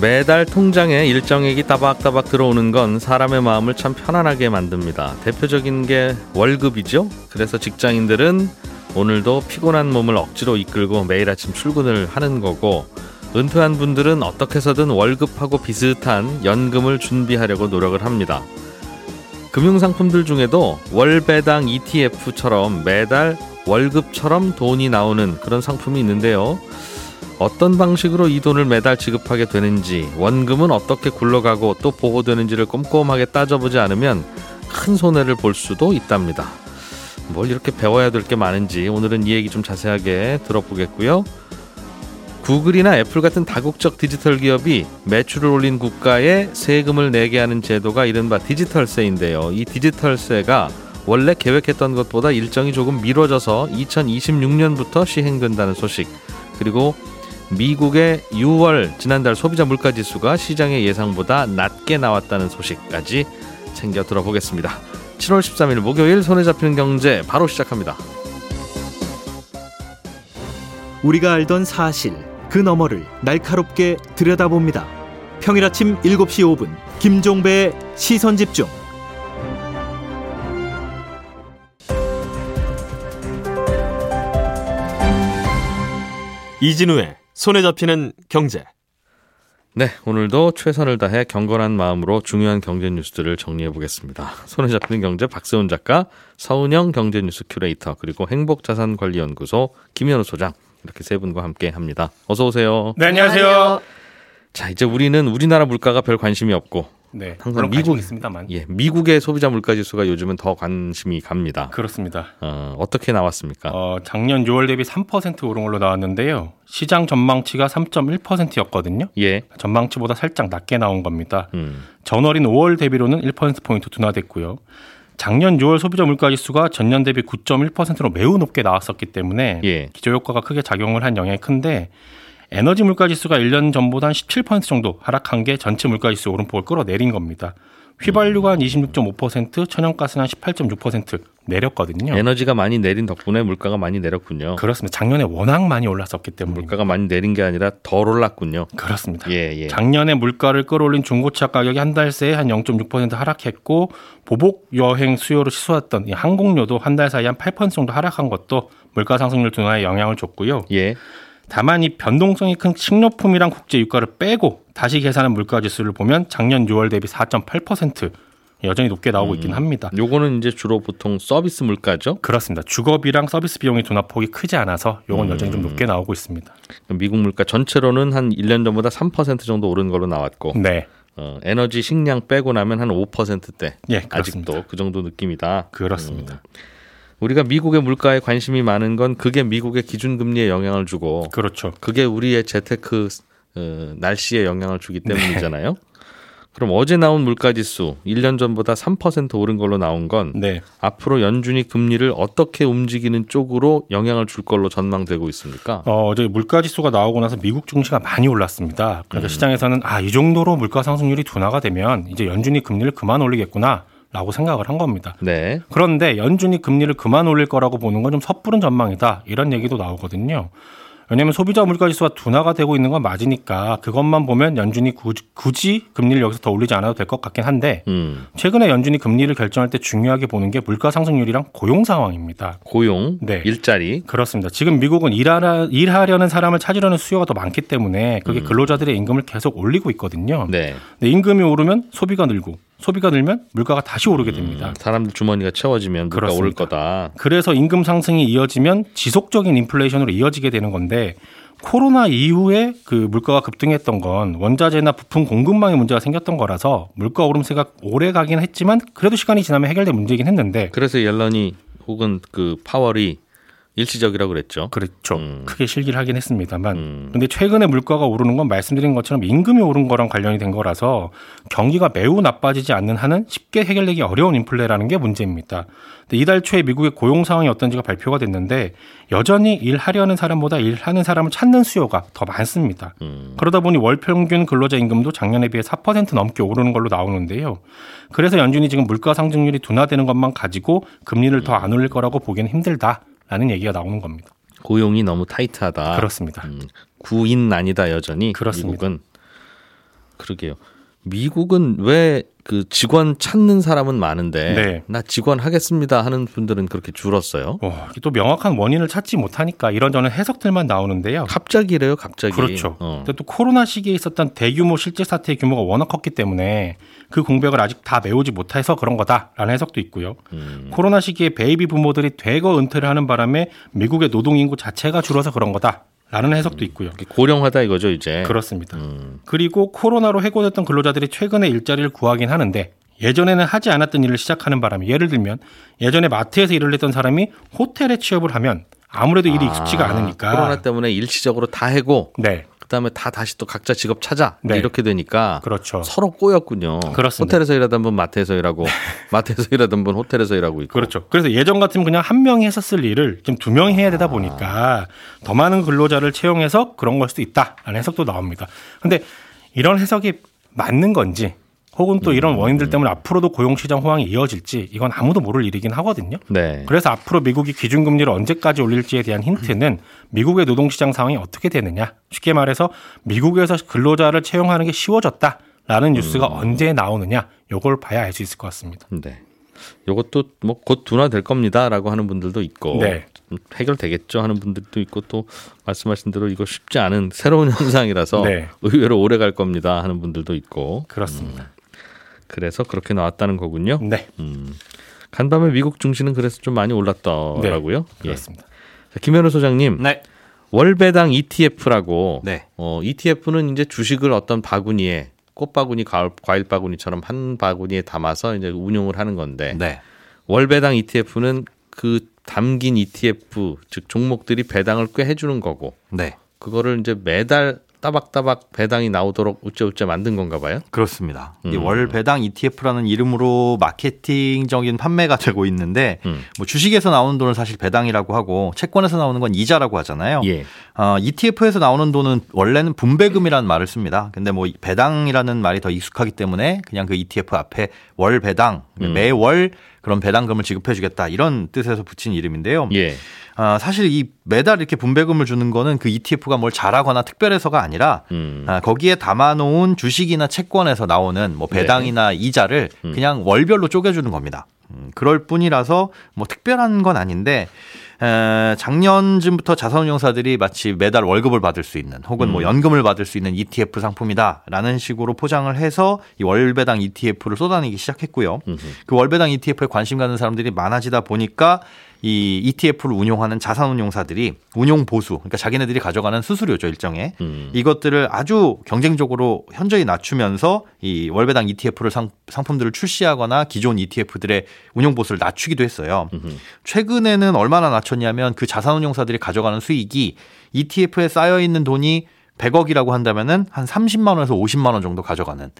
매달 통장에 일정액이 따박따박 들어오는 건 사람의 마음을 참 편안하게 만듭니다. 대표적인 게 월급이죠. 그래서 직장인들은 오늘도 피곤한 몸을 억지로 이끌고 매일 아침 출근을 하는 거고 은퇴한 분들은 어떻게 해서든 월급하고 비슷한 연금을 준비하려고 노력을 합니다. 금융상품들 중에도 월배당 ETF처럼 매달 월급처럼 돈이 나오는 그런 상품이 있는데요. 어떤 방식으로 이 돈을 매달 지급하게 되는지, 원금은 어떻게 굴러가고 또 보호되는지를 꼼꼼하게 따져보지 않으면 큰 손해를 볼 수도 있답니다. 뭘 이렇게 배워야 될 게 많은지 오늘은 이 얘기 좀 자세하게 들어보겠고요. 구글이나 애플 같은 다국적 디지털 기업이 매출을 올린 국가에 세금을 내게 하는 제도가 이른바 디지털세인데요. 이 디지털세가 원래 계획했던 것보다 일정이 조금 미뤄져서 2026년부터 시행된다는 소식. 그리고 미국의 6월 지난달 소비자 물가 지수가 시장의 예상보다 낮게 나왔다는 소식까지 챙겨 들어보겠습니다. 7월 13일 목요일 손에 잡히는 경제 바로 시작합니다. 우리가 알던 사실 그 너머를 날카롭게 들여다봅니다. 평일 아침 7시 5분 김종배의 시선 집중. 이진우의 손에 잡히는 경제. 네, 오늘도 최선을 다해 경건한 마음으로 중요한 경제 뉴스들을 정리해 보겠습니다. 손에 잡히는 경제 박세훈 작가, 서은영 경제 뉴스 큐레이터, 그리고 행복자산관리연구소 김현우 소장 이렇게 세 분과 함께 합니다. 어서 오세요. 네, 안녕하세요. 자, 이제 우리는 우리나라 물가가 별 관심이 없고 네, 항상 미국 있습니다만. 예, 미국의 소비자 물가 지수가 요즘은 더 관심이 갑니다. 그렇습니다. 어, 어떻게 나왔습니까? 어, 작년 6월 대비 3% 오른 걸로 나왔는데요. 시장 전망치가 3.1%였거든요. 예. 전망치보다 살짝 낮게 나온 겁니다. 음. 전월인 5월 대비로는 1%포인트 둔화됐고요. 작년 6월 소비자 물가 지수가 전년 대비 9.1%로 매우 높게 나왔었기 때문에 예. 기저 효과가 크게 작용을 한 영향이 큰데 에너지 물가 지수가 1년 전보다 한 17% 정도 하락한 게 전체 물가 지수 오름폭을 끌어내린 겁니다. 휘발유가 한 26.5%, 천연가스는 한18.6% 내렸거든요. 에너지가 많이 내린 덕분에 물가가 많이 내렸군요. 그렇습니다. 작년에 워낙 많이 올랐었기 때문에 물가가 많이 내린 게 아니라 덜 올랐군요. 그렇습니다. 예, 예. 작년에 물가를 끌어올린 중고차 가격이 한 달 새에 한 0.6% 하락했고 보복 여행 취소했던 이 항공료도 한 달 사이에 한8% 정도 하락한 것도 물가 상승률 둔화에 영향을 줬고요. 예. 다만 이 변동성이 큰 식료품이랑 국제 유가를 빼고 다시 계산한 물가 지수를 보면 작년 6월 대비 4.8% 여전히 높게 나오고 있긴 합니다. 요거는 이제 주로 보통 서비스 물가죠. 그렇습니다. 주거비랑 서비스 비용의 둔화폭이 크지 않아서 요건 여전히 좀 높게 나오고 있습니다. 미국 물가 전체로는 한 1년 전보다 3% 정도 오른 걸로 나왔고 네. 어, 에너지 식량 빼고 나면 한 5%대. 예, 그렇습니다. 아직도 그 정도 느낌이다. 그렇습니다. 우리가 미국의 물가에 관심이 많은 건 그게 미국의 기준금리에 영향을 주고 그렇죠. 그게 우리의 재테크 어, 날씨에 영향을 주기 네. 때문이잖아요. 그럼 어제 나온 물가지수 1년 전보다 3% 오른 걸로 나온 건 네. 앞으로 연준이 금리를 어떻게 움직이는 쪽으로 영향을 줄 걸로 전망되고 있습니까? 어, 어제 물가 지수가 나오고 나서 미국 증시가 많이 올랐습니다. 그래서 시장에서는 아, 이 정도로 물가 상승률이 둔화가 되면 이제 연준이 금리를 그만 올리겠구나. 라고 생각을 한 겁니다. 네. 그런데 연준이 금리를 그만 올릴 거라고 보는 건 좀 섣부른 전망이다. 이런 얘기도 나오거든요. 왜냐하면 소비자 물가 지수가 둔화가 되고 있는 건 맞으니까 그것만 보면 연준이 굳이, 굳이 금리를 여기서 더 올리지 않아도 될 것 같긴 한데 음. 최근에 연준이 금리를 결정할 때 중요하게 보는 게 물가 상승률이랑 고용 상황입니다. 고용, 네. 일자리. 그렇습니다. 지금 미국은 일하라, 일하려는 사람을 찾으려는 수요가 더 많기 때문에 그게 근로자들의 임금을 계속 올리고 있거든요. 네. 근데 임금이 오르면 소비가 늘고 소비가 늘면 물가가 다시 오르게 됩니다. 사람들 주머니가 채워지면 물가 오를 그렇습니다. 거다. 그래서 임금 상승이 이어지면 지속적인 인플레이션으로 이어지게 되는 건데 코로나 이후에 그 물가가 급등했던 건 원자재나 부품 공급망에 문제가 생겼던 거라서 물가 오름세가 오래 가긴 했지만 그래도 시간이 지나면 해결될 문제이긴 했는데 그래서 옐런이 혹은 그 파월이 일시적이라고 그랬죠. 그렇죠. 음. 크게 실기를 하긴 했습니다만. 음. 근데 최근에 물가가 오르는 건 말씀드린 것처럼 임금이 오른 거랑 관련이 된 거라서 경기가 매우 나빠지지 않는 한은 쉽게 해결되기 어려운 인플레라는 게 문제입니다. 근데 이달 초에 미국의 고용 상황이 어떤지가 발표가 됐는데 여전히 일하려는 사람보다 일하는 사람을 찾는 수요가 더 많습니다. 음. 그러다 보니 월 평균 근로자 임금도 작년에 비해 4% 넘게 오르는 걸로 나오는데요. 그래서 연준이 지금 물가 상승률이 둔화되는 것만 가지고 금리를 더 안 올릴 거라고 보기는 힘들다 라는 얘기가 나오는 겁니다. 고용이 너무 타이트하다. 그렇습니다. 음, 구인난이다 여전히 그렇습니다. 미국은 그러게요. 미국은 왜 그 직원 찾는 사람은 많은데 네. 나 직원 하겠습니다 하는 분들은 그렇게 줄었어요. 어, 또 명확한 원인을 찾지 못하니까 이런저런 해석들만 나오는데요. 갑자기래요, 갑자기. 그렇죠. 어. 근데 또 코로나 시기에 있었던 대규모 실직 사태의 규모가 워낙 컸기 때문에 그 공백을 아직 다 메우지 못해서 그런 거다라는 해석도 있고요. 음. 코로나 시기에 베이비 부머들이 대거 은퇴를 하는 바람에 미국의 노동 인구 자체가 줄어서 그런 거다 라는 해석도 있고요. 고령화다 이거죠 이제. 그렇습니다. 음. 그리고 코로나로 해고됐던 근로자들이 최근에 일자리를 구하긴 하는데 예전에는 하지 않았던 일을 시작하는 바람에 예를 들면 예전에 마트에서 일을 했던 사람이 호텔에 취업을 하면 아무래도 일이 아, 않으니까 코로나 때문에 일시적으로 다 해고 네 그다음에 다 다시 또 각자 직업 찾아 네. 이렇게 되니까 그렇죠. 서로 꼬였군요. 그렇습니다. 호텔에서 일하던 분 마트에서 일하고 마트에서 일하던 분 호텔에서 일하고 있고. 그렇죠. 그래서 예전 같으면 그냥 한 명이 했었을 일을 지금 두 명이 해야 되다 보니까 더 많은 근로자를 채용해서 그런 걸 수도 있다라는 해석도 나옵니다. 근데 이런 해석이 맞는 건지 혹은 또 이런 원인들 때문에 앞으로도 고용시장 호황이 이어질지 이건 아무도 모를 일이긴 하거든요. 네. 그래서 앞으로 미국이 기준금리를 언제까지 올릴지에 대한 힌트는 미국의 노동시장 상황이 어떻게 되느냐. 쉽게 말해서 미국에서 근로자를 채용하는 게 쉬워졌다 라는 뉴스가 언제 나오느냐. 요걸 봐야 알 수 있을 것 같습니다. 네. 요것도 뭐 곧 둔화될 겁니다라고 하는 분들도 있고 네. 음, 해결되겠죠 하는 분들도 있고 또 말씀하신 대로 이거 쉽지 않은 새로운 현상이라서 네. 의외로 오래 갈 겁니다 하는 분들도 있고 그렇습니다. 그래서 그렇게 나왔다는 거군요. 네. 음. 간밤에 미국 증시는 그래서 좀 많이 올랐더라고요. 예. 그렇습니다. 자, 김현우 소장님, 네. 월배당 ETF라고 네. 어, ETF는 이제 주식을 어떤 바구니에 꽃바구니, 가을, 과일 바구니처럼 한 바구니에 담아서 이제 운용을 하는 건데 네. 월배당 ETF는 그 담긴 ETF 즉 종목들이 배당을 꽤 해주는 거고 네. 그거를 이제 매달 따박따박 배당이 나오도록 우째우째 만든 건가 봐요. 그렇습니다. 이 음. 월 배당 ETF라는 이름으로 마케팅적인 판매가 되고 있는데 음. 뭐 주식에서 나오는 돈을 사실 배당이라고 하고 채권에서 나오는 건 이자라고 하잖아요. 예. 어, ETF에서 나오는 돈은 원래는 분배금이라는 말을 씁니다. 근데 뭐 배당이라는 말이 더 익숙하기 때문에 그냥 그 ETF 앞에 월 배당 음. 매월 그런 배당금을 지급해 주겠다 이런 뜻에서 붙인 이름인데요. 예. 아, 사실 이 매달 이렇게 분배금을 주는 거는 그 ETF가 뭘 잘하거나 특별해서가 아니라 음. 아, 거기에 담아놓은 주식이나 채권에서 나오는 뭐 배당이나 이자를 네. 음. 그냥 월별로 쪼개주는 겁니다. 음, 그럴 뿐이라서 뭐 특별한 건 아닌데 에, 작년쯤부터 자산운용사들이 마치 매달 월급을 받을 수 있는 혹은 뭐 음. 연금을 받을 수 있는 ETF 상품이다라는 식으로 포장을 해서 이 월배당 ETF를 쏟아내기 시작했고요. 그 월배당 ETF에 관심 가는 사람들이 많아지다 보니까 이 ETF를 운용하는 자산운용사들이 운용 보수, 그러니까 자기네들이 가져가는 수수료죠 일정에 음. 이것들을 아주 경쟁적으로 현저히 낮추면서 이 월배당 ETF를 상, 상품들을 출시하거나 기존 ETF들의 운용 보수를 낮추기도 했어요. 음흠. 최근에는 얼마나 낮췄냐면 그 자산운용사들이 가져가는 수익이 ETF에 쌓여 있는 돈이 100억이라고 한다면은 한 30만 원에서 50만 원 정도 가져가는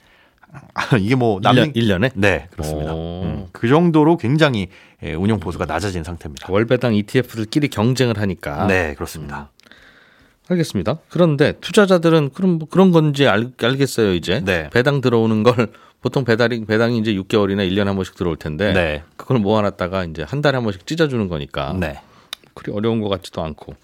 이게 뭐 남는 1년, 에 네 그렇습니다. 오. 음, 그 정도로 굉장히 예, 운용 보수가 낮아진 상태입니다. 월배당 ETF들끼리 경쟁을 하니까. 네 그렇습니다. 알겠습니다. 그런데 투자자들은 그럼 뭐 그런 건지 알, 알겠어요, 이제. 네. 배당 들어오는 걸 보통 배당이 배당이 이제 6개월이나 1년에 한 번씩 들어올 텐데 네. 그걸 모아놨다가 이제 한 달에 한 번씩 찢어 주는 거니까 네. 그리 어려운 것 같지도 않고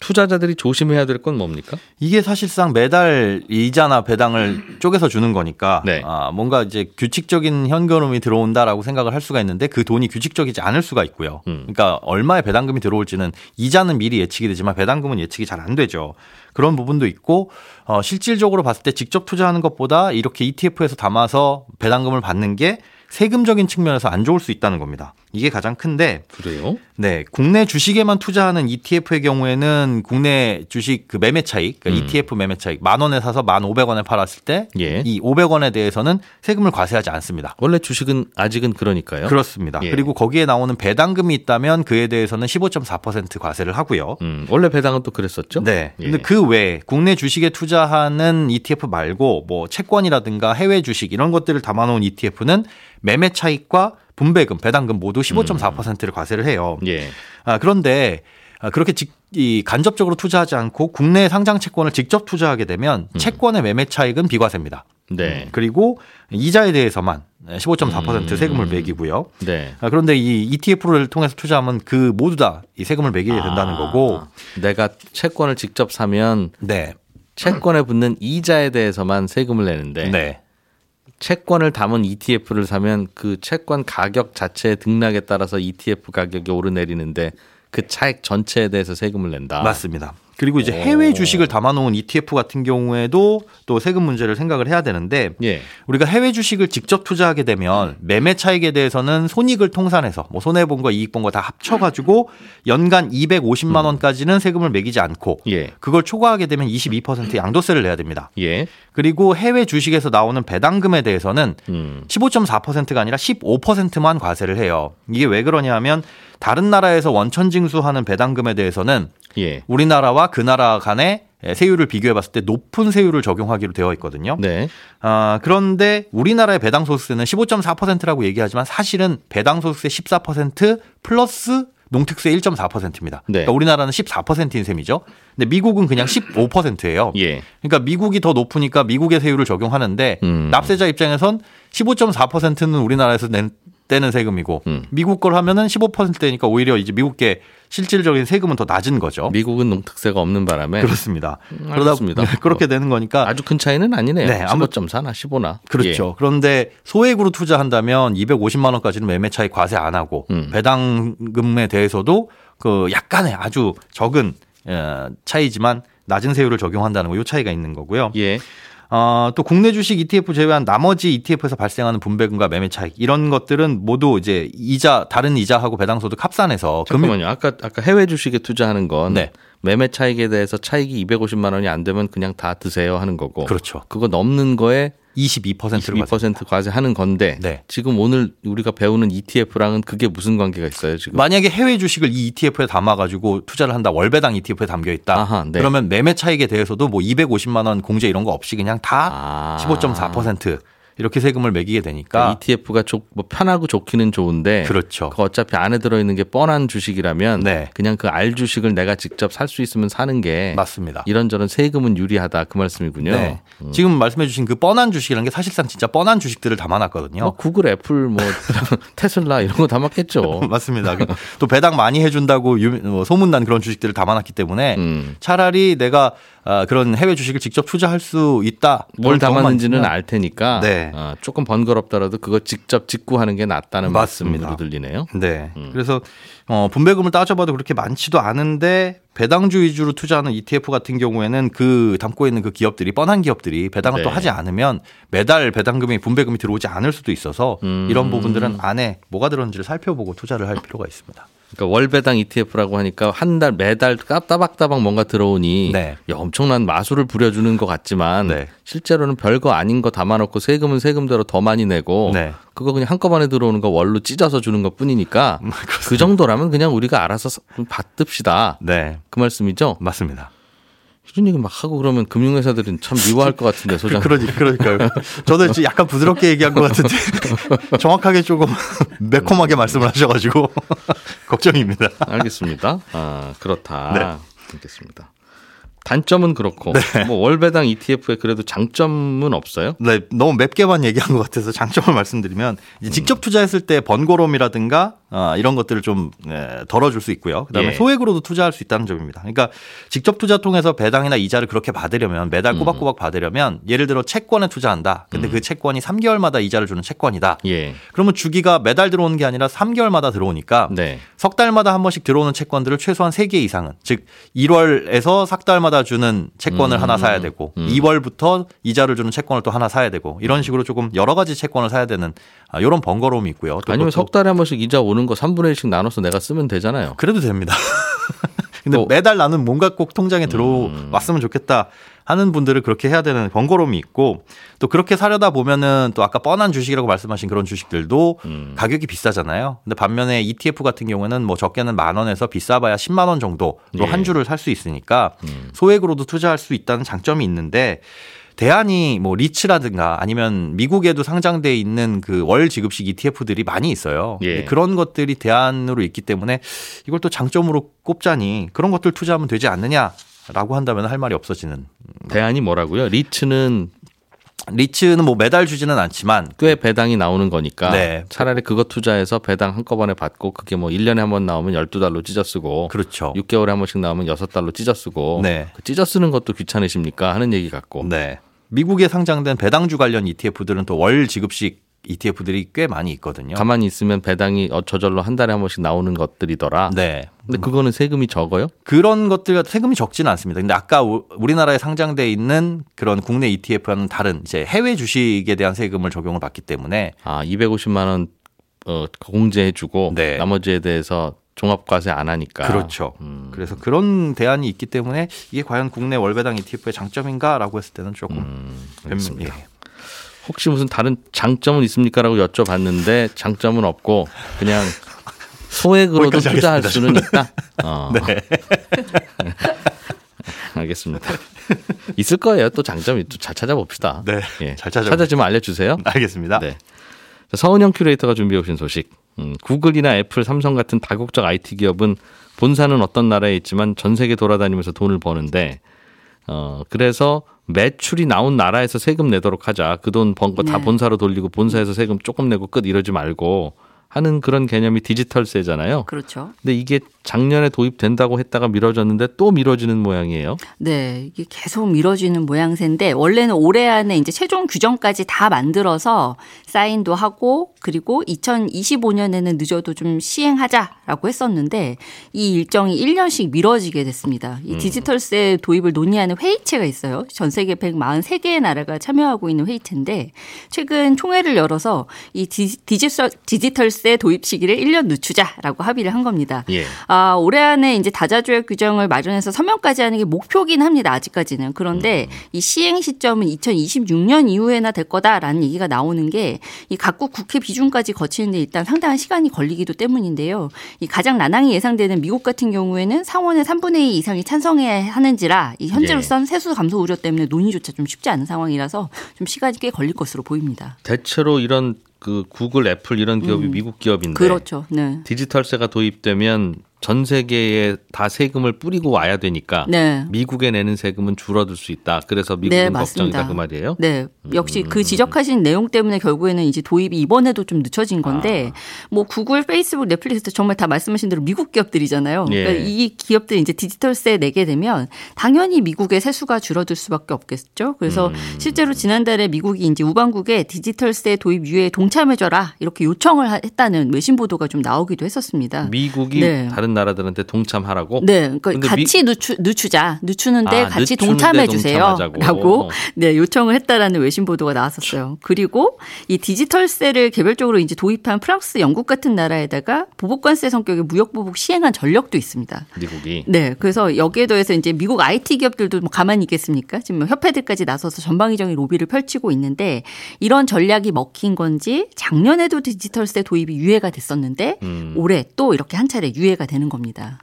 투자자들이 조심해야 될 건 뭡니까? 이게 사실상 매달 이자나 배당을 쪼개서 주는 거니까 네. 아, 뭔가 이제 규칙적인 현금이 들어온다라고 생각을 할 수가 있는데 그 돈이 규칙적이지 않을 수가 있고요. 음. 그러니까 얼마의 배당금이 들어올지는 이자는 미리 예측이 되지만 배당금은 예측이 잘 안 되죠. 그런 부분도 있고 어, 실질적으로 봤을 때 직접 투자하는 것보다 이렇게 ETF에서 담아서 배당금을 받는 게 세금적인 측면에서 안 좋을 수 있다는 겁니다. 이게 가장 큰데 그래요? 네, 국내 주식에만 투자하는 ETF의 경우에는 국내 주식 그 매매 차익, 그러니까 음. ETF 매매 차익 만 원에 사서 만 오백 원에 팔았을 때이 예. 500원에 대해서는 세금을 과세하지 않습니다. 원래 주식은 아직은 그러니까요. 그렇습니다. 예. 그리고 거기에 나오는 배당금이 있다면 그에 대해서는 15.4% 과세를 하고요. 음, 원래 배당은 또 그랬었죠? 네. 예. 근데 그 외에 국내 주식에 투자하는 ETF 말고 뭐 채권이라든가 해외 주식 이런 것들을 담아놓은 ETF는 매매 차익과 분배금, 배당금 모두 15.4%를 과세를 해요. 예. 아, 그런데 아, 그렇게 직, 이 간접적으로 투자하지 않고 국내 상장 채권을 직접 투자하게 되면 채권의 매매 차익은 비과세입니다. 네. 그리고 이자에 대해서만 15.4% 음. 세금을 매기고요. 네. 아, 그런데 이 ETF를 통해서 투자하면 그 모두 다 이 세금을 매기게 된다는 아, 거고. 내가 채권을 직접 사면 네. 채권에 붙는 이자에 대해서만 세금을 내는데 네. 채권을 담은 ETF를 사면 그 채권 가격 자체의 등락에 따라서 ETF 가격이 오르내리는데 그 차익 전체에 대해서 세금을 낸다. 맞습니다. 그리고 이제 오. 해외 주식을 담아놓은 ETF 같은 경우에도 또 세금 문제를 생각을 해야 되는데 예. 우리가 해외 주식을 직접 투자하게 되면 매매 차익에 대해서는 손익을 통산해서 뭐 손해 본거 이익 본거다 합쳐가지고 연간 250만 원까지는 세금을 매기지 않고 예. 그걸 초과하게 되면 22% 양도세를 내야 됩니다. 예. 그리고 해외 주식에서 나오는 배당금에 대해서는 음. 15.4%가 아니라 15%만 과세를 해요. 이게 왜 그러냐면 다른 나라에서 원천 징수하는 배당금에 대해서는 예. 우리나라와 그 나라 간의 세율을 비교해 봤을 때 높은 세율을 적용하기로 되어 있거든요. 네. 아, 그런데 우리나라의 배당 소득세는 15.4%라고 얘기하지만 사실은 배당 소득세 14% 플러스 농특세 1.4%입니다. 네. 그러니까 우리나라는 14%인 셈이죠. 근데 미국은 그냥 15%예요. 예. 그러니까 미국이 더 높으니까 미국의 세율을 적용하는데 음. 납세자 입장에선 15.4%는 우리나라에서 낸 떼는 세금이고 음. 미국 걸 하면은 15%대니까 오히려 이제 미국계 실질적인 세금은 더 낮은 거죠. 미국은 농특세가 없는 바람에 그렇습니다. 음. 그러다 그렇게 되는 거니까 아주 큰 차이는 아니네요. 네, 아무- 15.4나 15나. 그렇죠. 그런데 소액으로 투자한다면 250만 원까지는 매매 차익 과세 안 하고 음. 배당금에 대해서도 그 약간의 아주 적은 어, 차이지만 낮은 세율을 적용한다는 거, 요 차이가 있는 거고요. 예. 예. 어, 또 국내 주식 ETF 제외한 나머지 ETF에서 발생하는 분배금과 매매 차익 이런 것들은 모두 이제 이자 다른 이자하고 배당소득 합산해서 잠깐만요. 아까 아까 해외 주식에 투자하는 건 네. 매매 차익에 대해서 차익이 250만 원이 안 되면 그냥 다 드세요 하는 거고. 그렇죠. 그거 넘는 거에 22%를 22% 과세하는 건데 네. 지금 오늘 우리가 배우는 ETF랑은 그게 무슨 관계가 있어요 지금? 만약에 해외 주식을 이 ETF에 담아가지고 투자를 한다 월배당 ETF에 담겨 있다. 아하, 네. 그러면 매매 차익에 대해서도 뭐 250만 원 공제 이런 거 없이 그냥 다 아. 15.4% 이렇게 세금을 매기게 되니까 ETF가 좋, 뭐 편하고 좋기는 좋은데 그렇죠. 그 어차피 안에 들어 있는 게 뻔한 주식이라면 네. 그냥 그 알 주식을 내가 직접 살 수 있으면 사는 게 맞습니다. 이런저런 세금은 유리하다 그 말씀이군요. 네. 지금 말씀해 주신 그 뻔한 주식이라는 게 사실상 진짜 뻔한 주식들을 담아놨거든요. 뭐 구글, 애플, 뭐 테슬라 이런 거 담았겠죠. 맞습니다. 또 배당 많이 해준다고 유- 뭐 소문난 그런 주식들을 담아놨기 때문에 음. 차라리 내가 아, 그런 해외 주식을 직접 투자할 수 있다. 뭘 담았는지는 알 테니까 네. 어, 조금 번거롭더라도 그거 직접 직구하는 게 낫다는 맞습니다. 말씀으로 들리네요. 네. 음. 그래서 어, 분배금을 따져봐도 그렇게 많지도 않은데 배당주 위주로 투자하는 ETF 같은 경우에는 그 담고 있는 그 기업들이 뻔한 기업들이 배당을 또 네. 하지 않으면 매달 배당금이 분배금이 들어오지 않을 수도 있어서 음. 이런 부분들은 안에 뭐가 들었는지를 살펴보고 투자를 할 필요가 있습니다. 그러니까 월배당 ETF라고 하니까 한 달 매달 따박따박 뭔가 들어오니 네. 야, 엄청난 마술을 부려주는 것 같지만 네. 실제로는 별거 아닌 거 담아놓고 세금은 세금대로 더 많이 내고 네. 그거 그냥 한꺼번에 들어오는 거 월로 찢어서 주는 것 뿐이니까 음, 그 정도라면 그냥 우리가 알아서 좀 받듭시다. 네. 그 말씀이죠? 맞습니다. 이런 얘기 막 하고 그러면 금융회사들은 참 미워할 것 같은데 소장. 그러니 그러니까요. 저도 지금 약간 부드럽게 얘기한 것 같은데 정확하게 조금 매콤하게 말씀을 하셔가지고 걱정입니다. 알겠습니다. 아, 그렇다. 네. 알겠습니다. 단점은 그렇고 뭐 월배당 ETF에 그래도 장점은 없어요? 네, 너무 맵게만 얘기한 것 같아서 장점을 말씀드리면 이제 직접 투자했을 때 번거로움이라든가 어, 이런 것들을 좀 에, 덜어줄 수 있고요. 그다음에 예. 소액으로도 투자할 수 있다는 점입니다. 그러니까 직접 투자 통해서 배당이나 이자를 그렇게 받으려면 매달 음. 꼬박꼬박 받으려면 예를 들어 채권에 투자한다. 근데 그 채권이 3개월마다 이자를 주는 채권이다. 예. 그러면 주기가 매달 들어오는 게 아니라 3개월마다 들어오니까 네. 석 달마다 한 번씩 들어오는 채권들을 최소한 3개 이상은 즉 1월에서 석 달마다 주는 채권을 음. 하나 사야 되고 음. 2월부터 이자를 주는 채권을 또 하나 사야 되고 이런 식으로 조금 여러 가지 채권을 사야 되는 아, 이런 번거로움이 있고요. 또 아니면 석 달에 한 번씩 이자 오는 거 3분의 1씩 나눠서 내가 쓰면 되잖아요. 그래도 됩니다. 근데 또- 매달 나는 뭔가 꼭 통장에 들어왔으면 좋겠다 하는 분들은 그렇게 해야 되는 번거로움이 있고 또 그렇게 사려다 보면은 또 아까 뻔한 주식이라고 말씀하신 그런 주식들도 음. 가격이 비싸잖아요. 근데 반면에 ETF 같은 경우에는 뭐 적게는 만 원에서 비싸봐야 10만 원 정도 또 예. 한 주를 살 수 있으니까 음. 소액으로도 투자할 수 있다는 장점이 있는데 대안이 뭐 리츠라든가 아니면 미국에도 상장돼 있는 그 월 지급식 ETF들이 많이 있어요. 예. 그런 것들이 대안으로 있기 때문에 이걸 또 장점으로 꼽자니 그런 것들 투자하면 되지 않느냐라고 한다면 할 말이 없어지는. 대안이 뭐라고요? 리츠는 리츠는 뭐 매달 주지는 않지만 꽤 배당이 나오는 거니까 네. 차라리 그거 투자해서 배당 한꺼번에 받고 그게 뭐 1년에 한 번 나오면 12달러 찢어 쓰고 그렇죠. 6개월에 한 번씩 나오면 6달러 찢어 쓰고 네. 그 찢어 쓰는 것도 귀찮으십니까 하는 얘기 같고 네. 미국에 상장된 배당주 관련 ETF들은 또 월 지급식 ETF들이 꽤 많이 있거든요. 가만히 있으면 배당이 어 저절로 한 달에 한 번씩 나오는 것들이더라. 네. 근데 그거는 세금이 적어요? 그런 것들 세금이 적지는 않습니다. 근데 아까 우- 우리나라에 상장돼 있는 그런 국내 ETF와는 다른 이제 해외 주식에 대한 세금을 적용을 받기 때문에 아 250만 원 어, 공제해주고 네. 나머지에 대해서 종합과세 안 하니까. 그렇죠. 음. 그래서 그런 대안이 있기 때문에 이게 과연 국내 월배당 ETF의 장점인가라고 했을 때는 조금 음, 뱀- 알겠습니다. 예. 혹시 무슨 다른 장점은 있습니까라고 여쭤봤는데 장점은 없고 그냥 소액으로도 투자할 하겠습니다, 수는 있다. 어. 네. 알겠습니다. 있을 거예요. 또 장점이 또 잘 찾아봅시다. 네. 예. 잘 찾아봅시다. 찾아주면 알려주세요. 알겠습니다. 네. 자, 서은영 큐레이터가 준비해 오신 소식. 음, 구글이나 애플, 삼성 같은 다국적 IT 기업은 본사는 어떤 나라에 있지만 전 세계 돌아다니면서 돈을 버는데 어 그래서 매출이 나온 나라에서 세금 내도록 하자. 그 돈 번 거다 네. 본사로 돌리고 본사에서 세금 조금 내고 끝 이러지 말고 하는 그런 개념이 디지털세잖아요. 그렇죠. 근데 이게 작년에 도입된다고 했다가 미뤄졌는데 또 미뤄지는 모양이에요. 네, 이게 계속 미뤄지는 모양새인데 원래는 올해 안에 이제 최종 규정까지 다 만들어서 사인도 하고 그리고 2025년에는 늦어도 좀 시행하자라고 했었는데 이 일정이 1년씩 미뤄지게 됐습니다. 이 디지털세 도입을 논의하는 회의체가 있어요. 전 세계 143개의 나라가 참여하고 있는 회의체인데 최근 총회를 열어서 이 디- 디지털, 디지털세 도입 시기를 1년 늦추자라고 합의를 한 겁니다. 예. 아, 올해 안에 이제 다자주역 규정을 마련해서 서명까지 하는 게 목표긴 합니다. 아직까지는. 그런데 이 시행 시점은 2026년 이후에나 될 거다라는 얘기가 나오는 게 이 각국 국회 비준까지 거치는데 일단 상당한 시간이 걸리기도 때문인데요. 이 가장 난항이 예상되는 미국 같은 경우에는 상원의 3분의 2 이상이 찬성해야 하는지라 이 현재로선 세수 감소 우려 때문에 논의조차 좀 쉽지 않은 상황이라서 좀 시간이 꽤 걸릴 것으로 보입니다. 대체로 이런 그 구글, 애플 이런 기업이 미국 기업인데 그렇죠. 네. 디지털세가 도입되면 전 세계에 다 세금을 뿌리고 와야 되니까 네. 미국에 내는 세금은 줄어들 수 있다. 그래서 미국은 네. 걱정이다 그 말이에요. 네, 역시 음. 그 지적하신 내용 때문에 결국에는 이제 도입이 이번에도 좀 늦춰진 건데, 아. 뭐 구글, 페이스북, 넷플릭스 정말 다 말씀하신 대로 미국 기업들이잖아요. 예. 그러니까 이 기업들이 이제 디지털세 내게 되면 당연히 미국의 세수가 줄어들 수밖에 없겠죠. 그래서 음. 실제로 지난달에 미국이 이제 우방국에 디지털세 도입 유예에 동참해줘라 이렇게 요청을 하- 했다는 외신 보도가 좀 나오기도 했었습니다. 미국이 네. 다른 나라들한테 동참하라고. 네, 그러니까 같이 늦추, 늦추자, 늦추는데 아, 같이 동참해 주세요. 라고 네, 요청을 했다라는 외신 보도가 나왔었어요. 그리고 이 디지털세를 개별적으로 이제 도입한 프랑스, 영국 같은 나라에다가 보복관세 성격의 무역 보복 시행한 전력도 있습니다. 미국이. 네, 그래서 여기에 더해서 이제 미국 IT 기업들도 뭐 가만히 있겠습니까? 지금 뭐 협회들까지 나서서 전방위적인 로비를 펼치고 있는데 이런 전략이 먹힌 건지 작년에도 디지털세 도입이 유예가 됐었는데 음. 올해 또 이렇게 한 차례 유예가 되는 겁니다.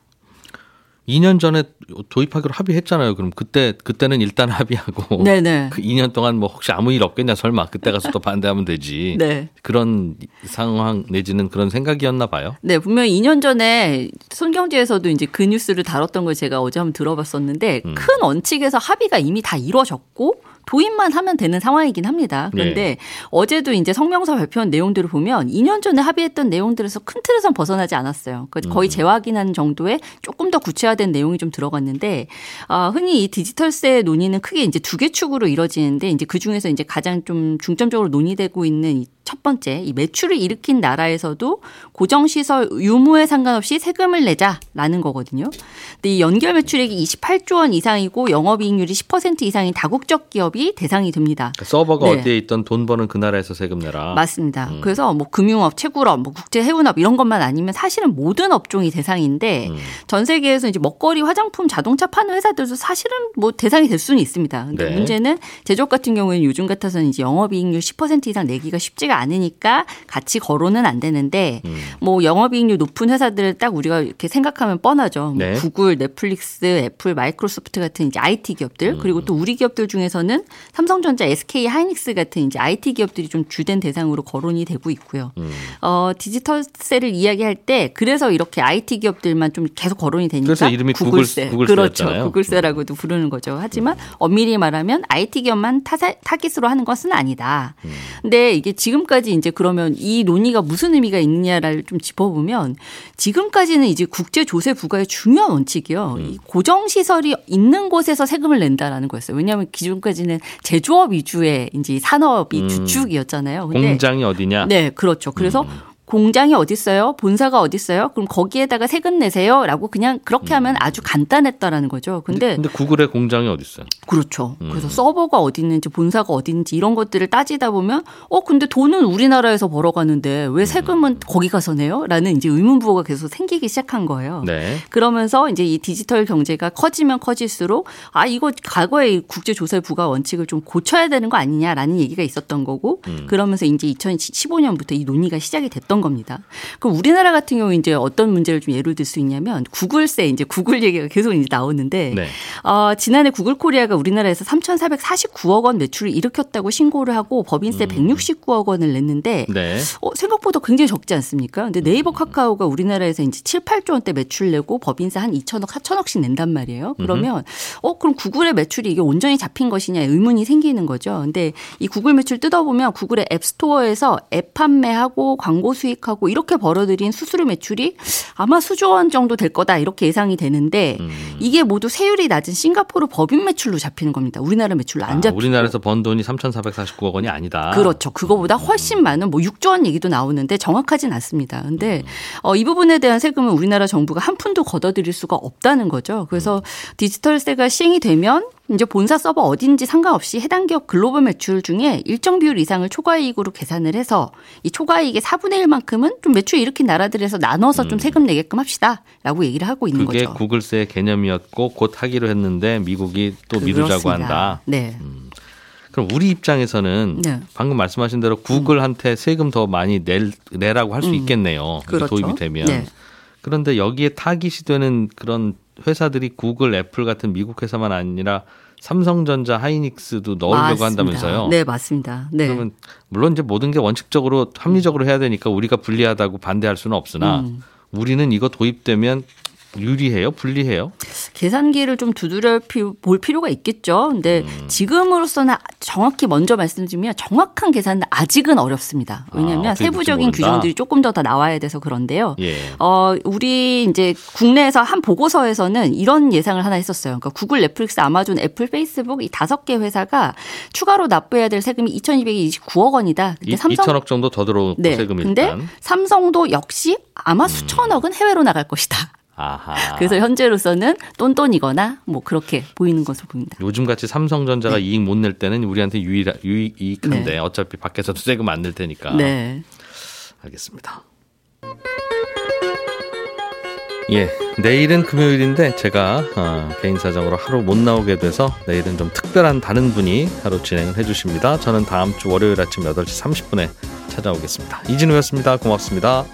2년 전에 도입하기로 합의했잖아요. 그럼 그때 그때는 일단 합의하고 네네. 그 2년 동안 뭐 혹시 아무 일 없겠냐 설마 그때 가서 또 반대하면 되지. 네. 그런 상황 내지는 그런 생각이었나 봐요. 네, 분명히 2년 전에 손경제에서도 이제 그 뉴스를 다뤘던 걸 제가 어제 한번 들어봤었는데 음. 큰 원칙에서 합의가 이미 다 이루어졌고 도입만 하면 되는 상황이긴 합니다. 그런데 예. 어제도 이제 성명서 발표한 내용들을 보면 2년 전에 합의했던 내용들에서 큰 틀에선 벗어나지 않았어요. 그 거의 재확인하는 정도의 조금 더 구체화된 내용이 좀 들어갔는데 아, 흔히 이 디지털세 논의는 크게 이제 두 개 축으로 이뤄지는데 이제 그 중에서 이제 가장 좀 중점적으로 논의되고 있는 이첫 번째, 이 매출을 일으킨 나라에서도 고정시설 유무에 상관없이 세금을 내자라는 거거든요. 근데 이 연결 매출액이 28조 원 이상이고 영업이익률이 10% 이상인 다국적 기업이 대상이 됩니다. 그러니까 서버가 네. 어디에 있던 돈 버는 그 나라에서 세금 내라. 맞습니다. 그래서 뭐 금융업, 채굴업, 뭐 국제 해운업 이런 것만 아니면 사실은 모든 업종이 대상인데 음. 전 세계에서 이제 먹거리, 화장품, 자동차 파는 회사들도 사실은 뭐 대상이 될 수는 있습니다. 근데 네. 문제는 제조업 같은 경우에는 요즘 같아서는 이제 영업이익률 10% 이상 내기가 쉽지가 않으니까 같이 거론은 안 되는데 음. 뭐 영업이익률 높은 회사들을 딱 우리가 이렇게 생각하면 뻔하죠. 뭐 네. 구글, 넷플릭스, 애플, 마이크로소프트 같은 이제 IT 기업들 그리고 또 우리 기업들 중에서는 삼성전자, SK 하이닉스 같은 이제 IT 기업들이 좀 주된 대상으로 거론이 되고 있고요. 음. 어, 디지털세를 이야기할 때 그래서 이렇게 IT 기업들만 좀 계속 거론이 되니까 그래서 이름이 구글세, 구글- 그렇죠. 구글세였잖아요. 구글세라고도 부르는 거죠. 하지만 엄밀히 말하면 IT 기업만 타깃으로 하는 것은 아니다. 음. 근데 이게 지금 까지 이제 그러면 이 논의가 무슨 의미가 있느냐를 좀 짚어보면 지금까지는 이제 국제 조세 부과의 중요한 원칙이요. 음. 이 고정 시설이 있는 곳에서 세금을 낸다라는 거였어요. 왜냐하면 기존까지는 제조업 위주의 이제 산업이 음. 주축이었잖아요. 근데 공장이 어디냐? 네, 그렇죠. 그래서 음. 공장이 어디 있어요? 본사가 어디 있어요? 그럼 거기에다가 세금 내세요라고 그냥 그렇게 하면 아주 간단했다라는 거죠. 근데, 음. 근데 구글의 공장이 어디 있어요? 그렇죠. 음. 그래서 서버가 어디 있는지 본사가 어디 있는지 이런 것들을 따지다 보면 어 근데 돈은 우리나라에서 벌어가는데 음. 왜 세금은 거기 가서 내요? 라는 이제 의문 부호가 계속 생기기 시작한 거예요. 네. 그러면서 이제 이 디지털 경제가 커지면 커질수록 아 이거 과거의 국제 조세 부과 원칙을 좀 고쳐야 되는 거 아니냐라는 얘기가 있었던 거고 음. 그러면서 이제 2015년부터 이 논의가 시작이 됐던 겁니다. 그럼 우리나라 같은 경우 이제 어떤 문제를 좀 예를 들 수 있냐면 구글세 이제 구글 얘기가 계속 이제 나오는데 네. 어, 지난해 구글 코리아가 우리나라에서 3,449억 원 매출을 일으켰다고 신고를 하고 법인세 169억 원을 냈는데 네. 어, 생각보다 굉장히 적지 않습니까? 근데 네이버 카카오가 우리나라에서 이제 7, 8조 원대 매출 내고 법인세 한 2천억, 4천억씩 낸단 말이에요. 그러면 어 그럼 구글의 매출이 이게 온전히 잡힌 것이냐 의문이 생기는 거죠. 근데 이 구글 매출 뜯어보면 구글의 앱스토어에서 앱 판매하고 광고 수 익하고 이렇게 벌어들인 수수료 매출이 아마 수조 원 정도 될 거다 이렇게 예상이 되는데 음. 이게 모두 세율이 낮은 싱가포르 법인 매출로 잡히는 겁니다. 우리나라 매출로 안 아, 잡히고. 우리나라에서 번 돈이 3,449억 원이 아니다. 그렇죠. 그거보다 훨씬 많은 뭐 6조 원 얘기도 나오는데 정확하진 않습니다. 근데 어, 이 부분에 대한 세금은 우리나라 정부가 한 푼도 걷어들일 수가 없다는 거죠. 그래서 디지털세가 시행이 되면 이제 본사 서버 어딘지 상관없이 해당 기업 글로벌 매출 중에 일정 비율 이상을 초과이익으로 계산을 해서 이 초과이익의 4분의 1만큼은 좀 매출 일으킨 나라들에서 나눠서 좀 세금 내게끔 합시다라고 얘기를 하고 있는 음. 그게 거죠. 구글세 개념이었고 곧 하기로 했는데 미국이 또 미루자고 그렇습니다. 한다. 네. 그럼 우리 입장에서는 네. 방금 말씀하신 대로 구글한테 세금 더 많이 낼, 내라고 할수 음. 있겠네요. 그렇죠. 도입이 되면. 네. 그런데 여기에 타깃이 되는 그런 회사들이 구글, 애플 같은 미국 회사만 아니라 삼성전자, 하이닉스도 넣으려고 맞습니다. 한다면서요. 네, 맞습니다. 네. 그러면 물론 이제 모든 게 원칙적으로 합리적으로 해야 되니까 우리가 불리하다고 반대할 수는 없으나 음. 우리는 이거 도입되면 유리해요, 불리해요? 계산기를 좀 두드려 피- 볼 필요가 있겠죠. 근데 음. 지금으로서는 정확히 먼저 말씀드리면 정확한 계산은 아직은 어렵습니다. 아, 왜냐하면 될지 세부적인. 규정들이 조금 더 더 나와야 돼서 그런데요. 예. 어, 우리 이제 국내에서 한 보고서에서는 이런 예상을 하나 했었어요. 그러니까 구글, 넷플릭스, 아마존, 애플, 페이스북 이 다섯 개 회사가 추가로 납부해야 될 세금이 2,229억 원이다. 근데 이, 삼성 2천억 정도 더 들어오고 네. 세금 근데 일단. 음. 삼성도 역시 아마 수천억은 해외로 나갈 것이다. 아하. 그래서 현재로서는 똔똔이거나 뭐 그렇게 보이는 것으로 보입니다. 요즘 같이 삼성전자가 이익 못 낼 때는 우리한테 유일 유익 이익한데 네. 어차피 밖에서도 세금 안 낼 테니까. 네. 알겠습니다. 예, 내일은 금요일인데 제가 어, 개인 사정으로 하루 못 나오게 돼서 내일은 좀 특별한 다른 분이 하루 진행을 해주십니다. 저는 다음 주 월요일 아침 8시 30분에 찾아오겠습니다. 이진우였습니다. 고맙습니다.